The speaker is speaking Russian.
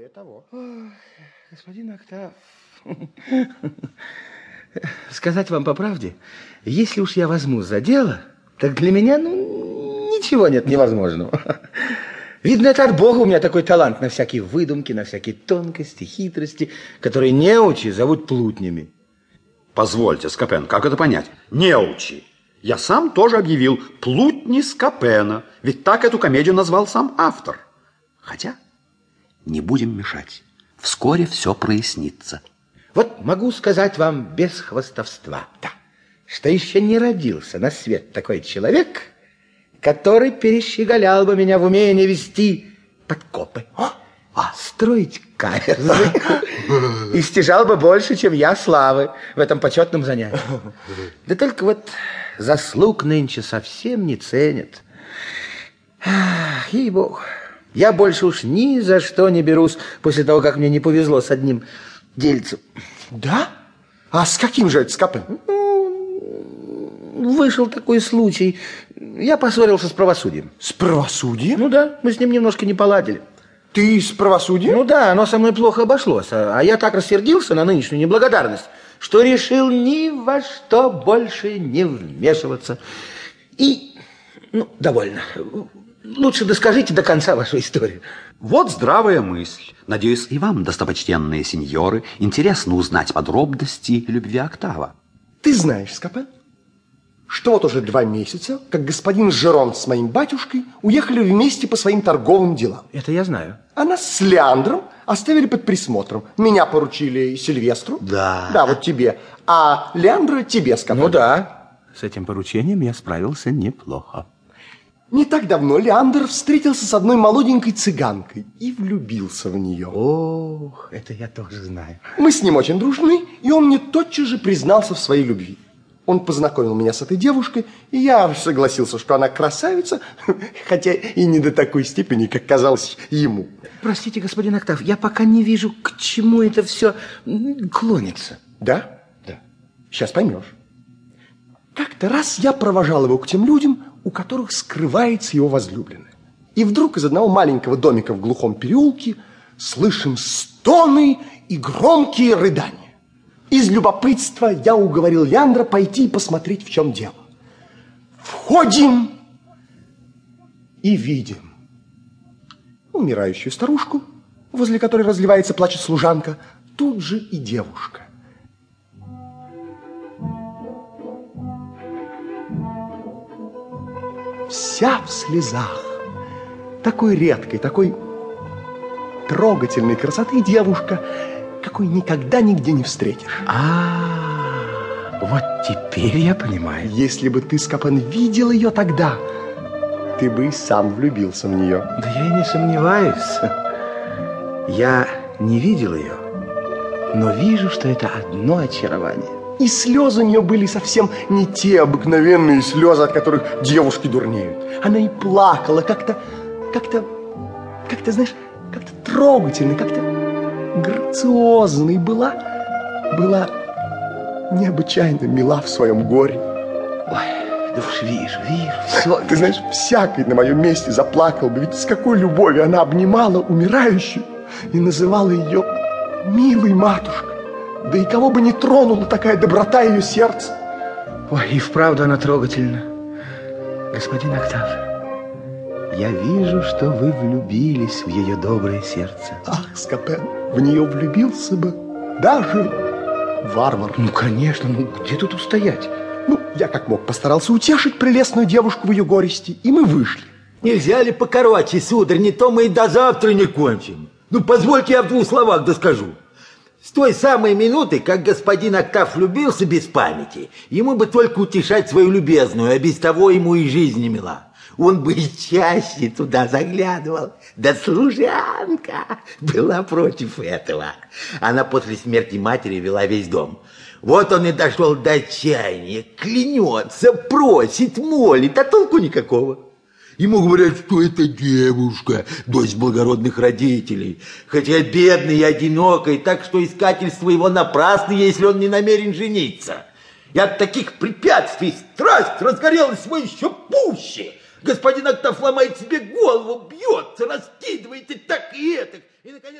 более того. Господин Октав, сказать вам по правде, если уж я возьму за дело, так для меня, ну, ничего нет невозможного. Видно, это от Бога у меня такой талант на всякие выдумки, на всякие тонкости, хитрости, которые неучи зовут плутнями. Позвольте, Скопен, как это понять? Неучи. Я сам тоже объявил «Плутни Скопена», ведь так эту комедию назвал сам автор. Хотя не будем мешать. Вскоре все прояснится. Вот могу сказать вам без хвастовства, да, что еще не родился на свет такой человек, который перещеголял бы меня в умении вести подкопы, а, а строить каверзы, и стяжал бы больше, чем я славы в этом почетном занятии. Да только вот заслуг нынче совсем не ценят. Ей-богу, я больше уж ни за что не берусь после того, как мне не повезло с одним дельцем. Да? А с каким же это скопом? Ну, вышел такой случай. Я поссорился с правосудием. С правосудием? Ну да, мы с ним немножко не поладили. Ты с правосудием? Ну да, оно со мной плохо обошлось. А, а я так рассердился на нынешнюю неблагодарность, что решил ни во что больше не вмешиваться. И, ну, довольно. Лучше доскажите до конца вашу историю. Вот здравая мысль. Надеюсь, и вам, достопочтенные сеньоры, интересно узнать подробности любви Октава. Ты знаешь, Скопен, что вот уже два месяца, как господин Жерон с моим батюшкой уехали вместе по своим торговым делам. Это я знаю. А нас с Леандром оставили под присмотром. Меня поручили Сильвестру. Да. Да, вот тебе. А Леандра тебе, Скопен. Ну да, с этим поручением я справился неплохо. Не так давно Леандр встретился с одной молоденькой цыганкой и влюбился в нее. Ох, это я тоже знаю. Мы с ним очень дружны, и он мне тотчас же признался в своей любви. Он познакомил меня с этой девушкой, и я согласился, что она красавица, хотя и не до такой степени, как казалось ему. Простите, господин Октав, я пока не вижу, к чему это все клонится. Да? Да. Сейчас поймешь. Как-то раз я провожал его к тем людям, у которых скрывается его возлюбленная. И вдруг из одного маленького домика в глухом переулке слышим стоны и громкие рыдания. Из любопытства я уговорил Яндра пойти и посмотреть, в чем дело. Входим и видим умирающую старушку, возле которой разливается плачет служанка, тут же и девушка. Вся в слезах. Такой редкой, такой трогательной красоты девушка, какой никогда нигде не встретишь. А, вот теперь я понимаю. Если бы ты, Скопан, видел ее тогда, ты бы и сам влюбился в нее. Да я и не сомневаюсь. Я не видел ее, но вижу, что это одно очарование. И слезы у нее были совсем не те обыкновенные слезы, от которых девушки дурнеют. Она и плакала как-то, как-то, как-то, знаешь, как-то трогательно, как-то грациозно. И была, была необычайно мила в своем горе. Ой, да уж вижу, вижу, все. Ты знаешь, всякий на моем месте заплакал бы, ведь с какой любовью она обнимала умирающую и называла ее «милой матушкой». Да и кого бы не тронула такая доброта ее сердца. Ой, и вправду она трогательна. Господин Октав, я вижу, что вы влюбились в ее доброе сердце. Ах, Скопен, в нее влюбился бы даже варвар. Ну, конечно, ну где тут устоять? Ну, я как мог постарался утешить прелестную девушку в ее горести, и мы вышли. Нельзя ли покороче, сударь, не то мы и до завтра не кончим. Ну, позвольте я в двух словах доскажу. С той самой минуты, как господин Октав влюбился без памяти, ему бы только утешать свою любезную, а без того ему и жизнь не мила. Он бы и чаще туда заглядывал. Да служанка была против этого. Она после смерти матери вела весь дом. Вот он и дошел до отчаяния, клянется, просит, молит, а толку никакого. Ему говорят, что это девушка, дочь благородных родителей, хотя бедный и одинокий, так что искательство его напрасно, если он не намерен жениться. И от таких препятствий страсть разгорелась его еще пуще. Господин Октав ломает себе голову, бьется, раскидывает и так, и это. И, наконец...